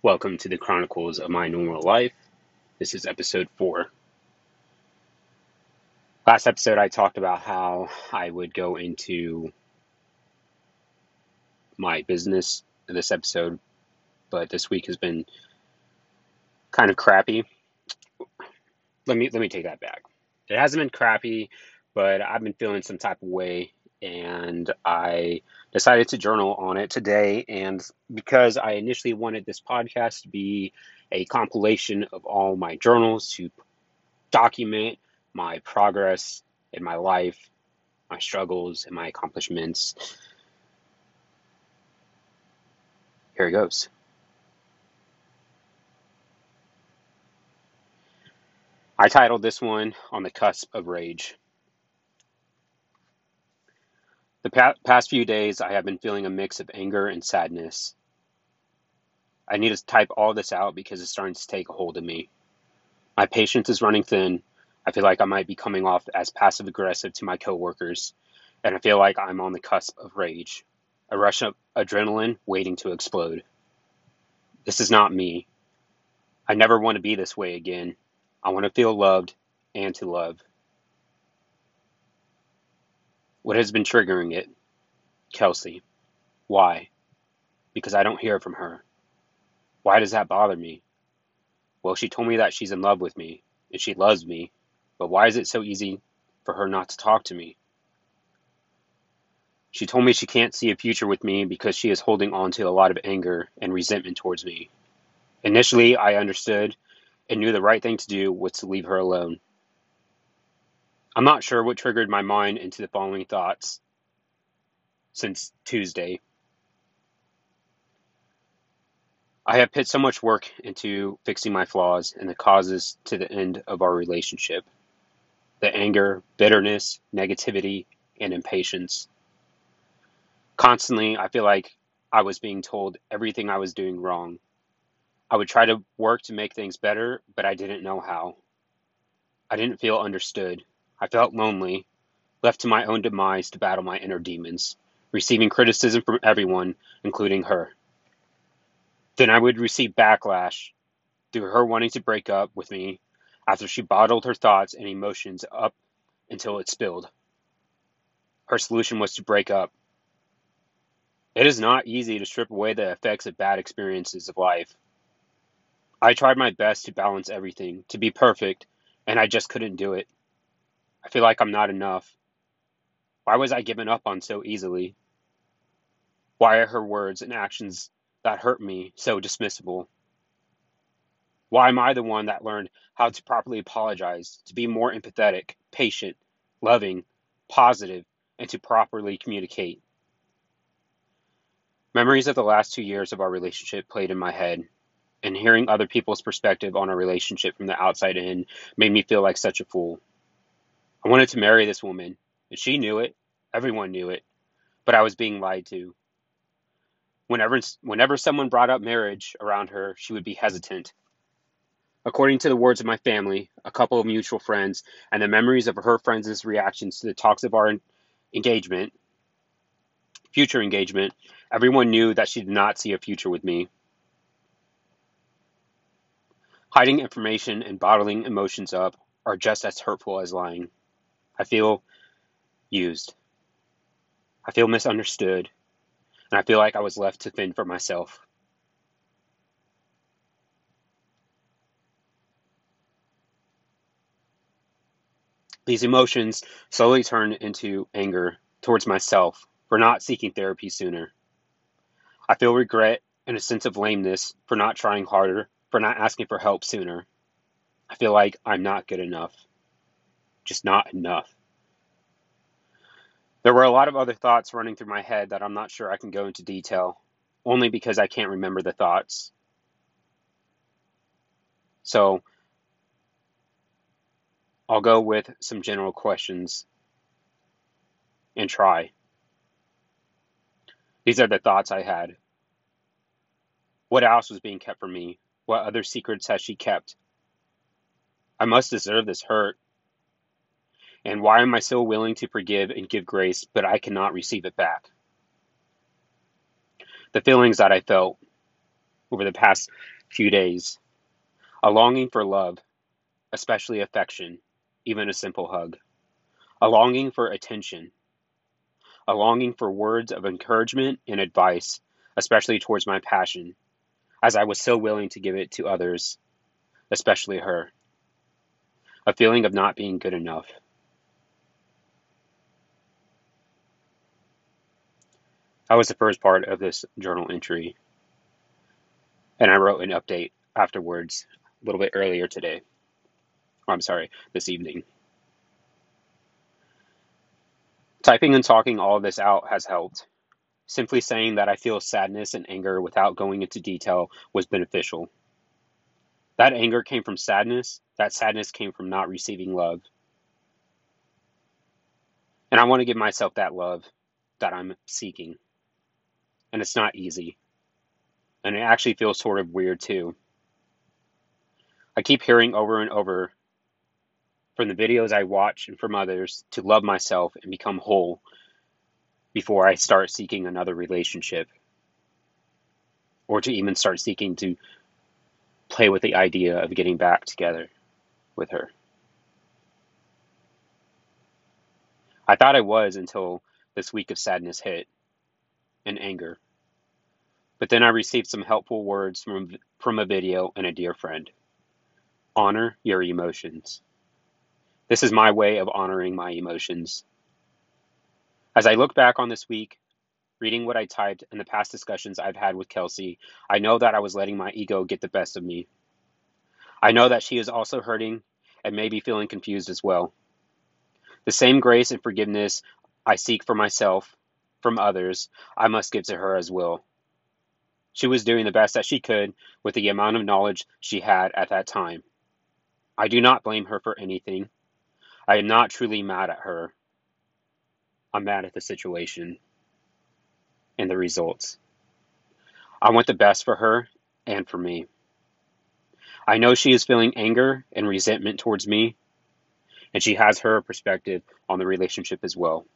Welcome to the Chronicles of My Normal Life. This is episode four. Last episode, I talked about how I would go into my business in this episode, but this week has been kind of crappy. Let me let me take that back. It hasn't been crappy, but I've been feeling some type of way, and I decided to journal on it today. And because I initially wanted this podcast to be a compilation of all my journals to document my progress in my life, my struggles, and my accomplishments. Here it goes. I titled this one On the Cusp of Rage. The pa- past few days, I have been feeling a mix of anger and sadness. I need to type all this out because it's starting to take a hold of me. My patience is running thin. I feel like I might be coming off as passive aggressive to my coworkers, and I feel like I'm on the cusp of rage, a rush of adrenaline waiting to explode. This is not me. I never want to be this way again. I want to feel loved and to love. What has been triggering it? Kelsey. Why? Because I don't hear from her. Why does that bother me? Well, she told me that she's in love with me and she loves me, but why is it so easy for her not to talk to me? She told me she can't see a future with me because she is holding on to a lot of anger and resentment towards me. Initially, I understood and knew the right thing to do was to leave her alone. I'm not sure what triggered my mind into the following thoughts since Tuesday. I have put so much work into fixing my flaws and the causes to the end of our relationship the anger, bitterness, negativity, and impatience. Constantly, I feel like I was being told everything I was doing wrong. I would try to work to make things better, but I didn't know how. I didn't feel understood. I felt lonely, left to my own demise to battle my inner demons, receiving criticism from everyone, including her. Then I would receive backlash through her wanting to break up with me after she bottled her thoughts and emotions up until it spilled. Her solution was to break up. It is not easy to strip away the effects of bad experiences of life. I tried my best to balance everything, to be perfect, and I just couldn't do it. I feel like I'm not enough. Why was I given up on so easily? Why are her words and actions that hurt me so dismissible? Why am I the one that learned how to properly apologize, to be more empathetic, patient, loving, positive, and to properly communicate? Memories of the last two years of our relationship played in my head, and hearing other people's perspective on our relationship from the outside in made me feel like such a fool. I wanted to marry this woman, and she knew it. Everyone knew it, but I was being lied to. Whenever, whenever someone brought up marriage around her, she would be hesitant. According to the words of my family, a couple of mutual friends, and the memories of her friends' reactions to the talks of our engagement, future engagement, everyone knew that she did not see a future with me. Hiding information and bottling emotions up are just as hurtful as lying. I feel used. I feel misunderstood. And I feel like I was left to fend for myself. These emotions slowly turned into anger towards myself for not seeking therapy sooner. I feel regret and a sense of lameness for not trying harder, for not asking for help sooner. I feel like I'm not good enough. Just not enough. There were a lot of other thoughts running through my head that I'm not sure I can go into detail, only because I can't remember the thoughts. So, I'll go with some general questions and try. These are the thoughts I had. What else was being kept from me? What other secrets has she kept? I must deserve this hurt. And why am I so willing to forgive and give grace, but I cannot receive it back? The feelings that I felt over the past few days a longing for love, especially affection, even a simple hug, a longing for attention, a longing for words of encouragement and advice, especially towards my passion, as I was so willing to give it to others, especially her, a feeling of not being good enough. That was the first part of this journal entry. And I wrote an update afterwards, a little bit earlier today. Oh, I'm sorry, this evening. Typing and talking all of this out has helped. Simply saying that I feel sadness and anger without going into detail was beneficial. That anger came from sadness, that sadness came from not receiving love. And I want to give myself that love that I'm seeking and it's not easy. And it actually feels sort of weird too. I keep hearing over and over from the videos I watch and from others to love myself and become whole before I start seeking another relationship or to even start seeking to play with the idea of getting back together with her. I thought I was until this week of sadness hit and anger. But then I received some helpful words from, from a video and a dear friend. Honor your emotions. This is my way of honoring my emotions. As I look back on this week, reading what I typed and the past discussions I've had with Kelsey, I know that I was letting my ego get the best of me. I know that she is also hurting and maybe feeling confused as well. The same grace and forgiveness I seek for myself from others, I must give to her as well. She was doing the best that she could with the amount of knowledge she had at that time. I do not blame her for anything. I am not truly mad at her. I'm mad at the situation and the results. I want the best for her and for me. I know she is feeling anger and resentment towards me, and she has her perspective on the relationship as well.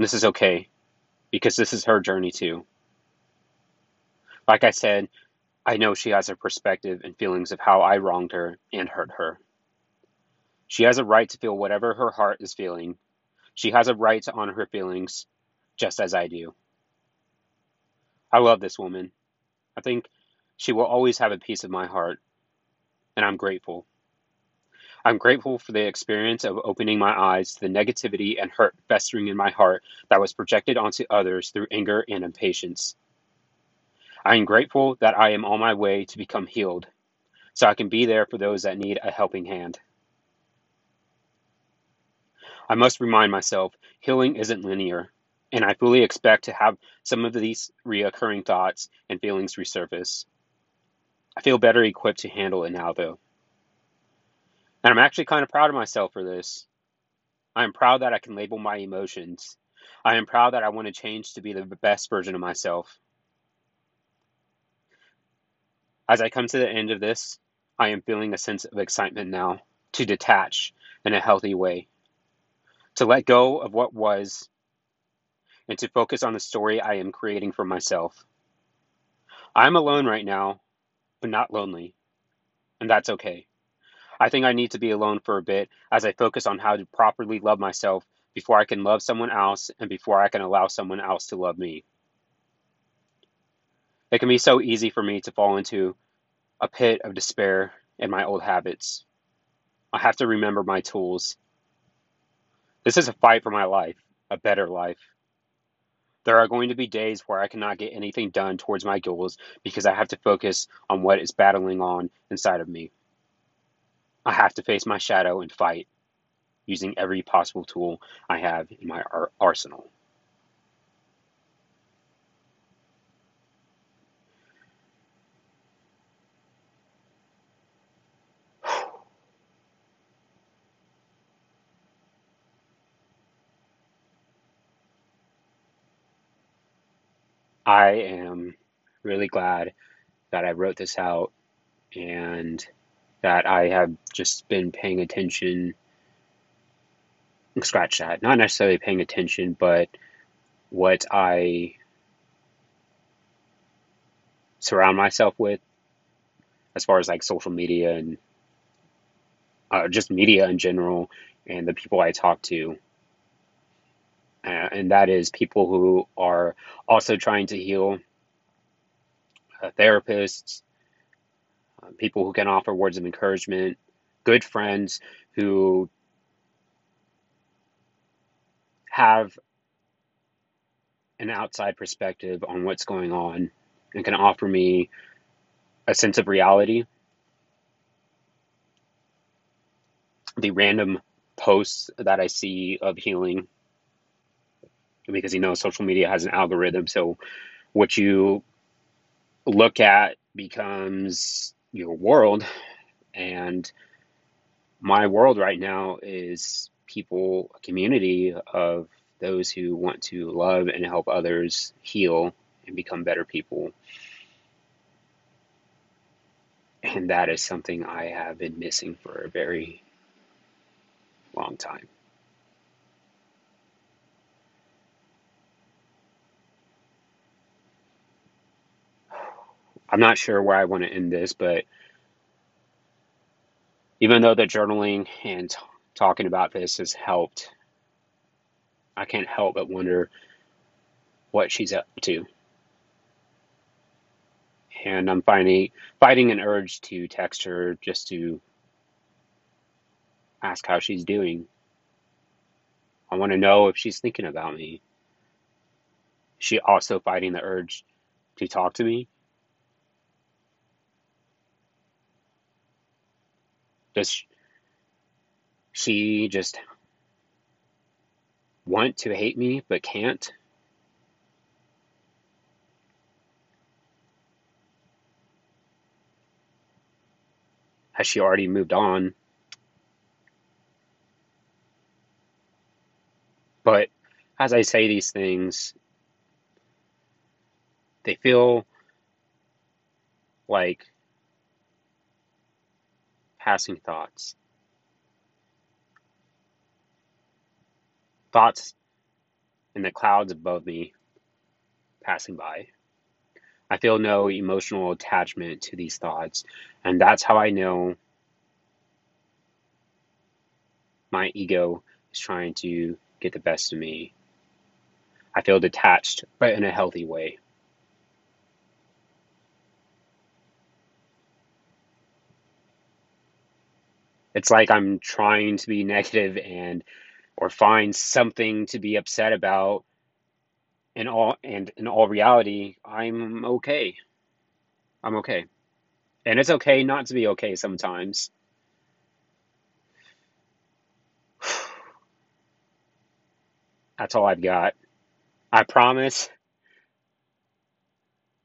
And this is okay because this is her journey too. Like I said, I know she has a perspective and feelings of how I wronged her and hurt her. She has a right to feel whatever her heart is feeling. She has a right to honor her feelings, just as I do. I love this woman. I think she will always have a piece of my heart, and I'm grateful. I'm grateful for the experience of opening my eyes to the negativity and hurt festering in my heart that was projected onto others through anger and impatience. I am grateful that I am on my way to become healed, so I can be there for those that need a helping hand. I must remind myself healing isn't linear, and I fully expect to have some of these reoccurring thoughts and feelings resurface. I feel better equipped to handle it now, though. And I'm actually kind of proud of myself for this. I am proud that I can label my emotions. I am proud that I want to change to be the best version of myself. As I come to the end of this, I am feeling a sense of excitement now to detach in a healthy way, to let go of what was, and to focus on the story I am creating for myself. I'm alone right now, but not lonely, and that's okay. I think I need to be alone for a bit as I focus on how to properly love myself before I can love someone else and before I can allow someone else to love me. It can be so easy for me to fall into a pit of despair and my old habits. I have to remember my tools. This is a fight for my life, a better life. There are going to be days where I cannot get anything done towards my goals because I have to focus on what is battling on inside of me. I have to face my shadow and fight using every possible tool I have in my ar- arsenal. I am really glad that I wrote this out and that I have just been paying attention. Scratch that. Not necessarily paying attention, but what I surround myself with as far as like social media and uh, just media in general and the people I talk to. Uh, and that is people who are also trying to heal, uh, therapists, uh, people who can offer words of encouragement, good friends who have an outside perspective on what's going on and can offer me a sense of reality. The random posts that I see of healing, because you know social media has an algorithm, so what you look at becomes your world, and my world right now is people, a community of those who want to love and help others heal and become better people. And that is something I have been missing for a very long time. I'm not sure where I want to end this, but even though the journaling and talking about this has helped, I can't help but wonder what she's up to. And I'm finding fighting an urge to text her just to ask how she's doing. I want to know if she's thinking about me. She also fighting the urge to talk to me? Does she just want to hate me but can't? Has she already moved on? But as I say these things, they feel like passing thoughts. Thoughts in the clouds above me passing by. I feel no emotional attachment to these thoughts, and that's how I know my ego is trying to get the best of me. I feel detached, but in a healthy way. It's like I'm trying to be negative and or find something to be upset about in all and in all reality, I'm okay. I'm okay. And it's okay not to be okay sometimes. That's all I've got. I promise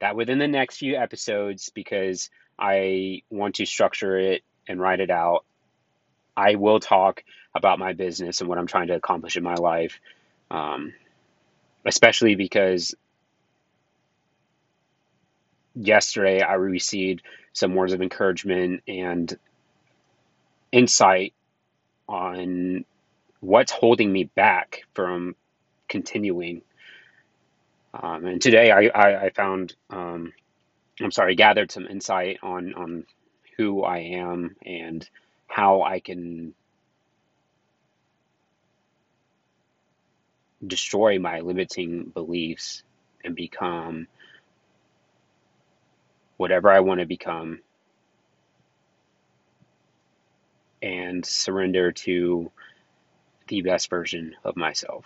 that within the next few episodes, because I want to structure it and write it out, I will talk about my business and what I'm trying to accomplish in my life. Um, especially because yesterday I received some words of encouragement and insight on what's holding me back from continuing. Um, and today I, I, I found, um, I'm sorry, gathered some insight on, on who I am and how I can destroy my limiting beliefs and become whatever I want to become and surrender to the best version of myself.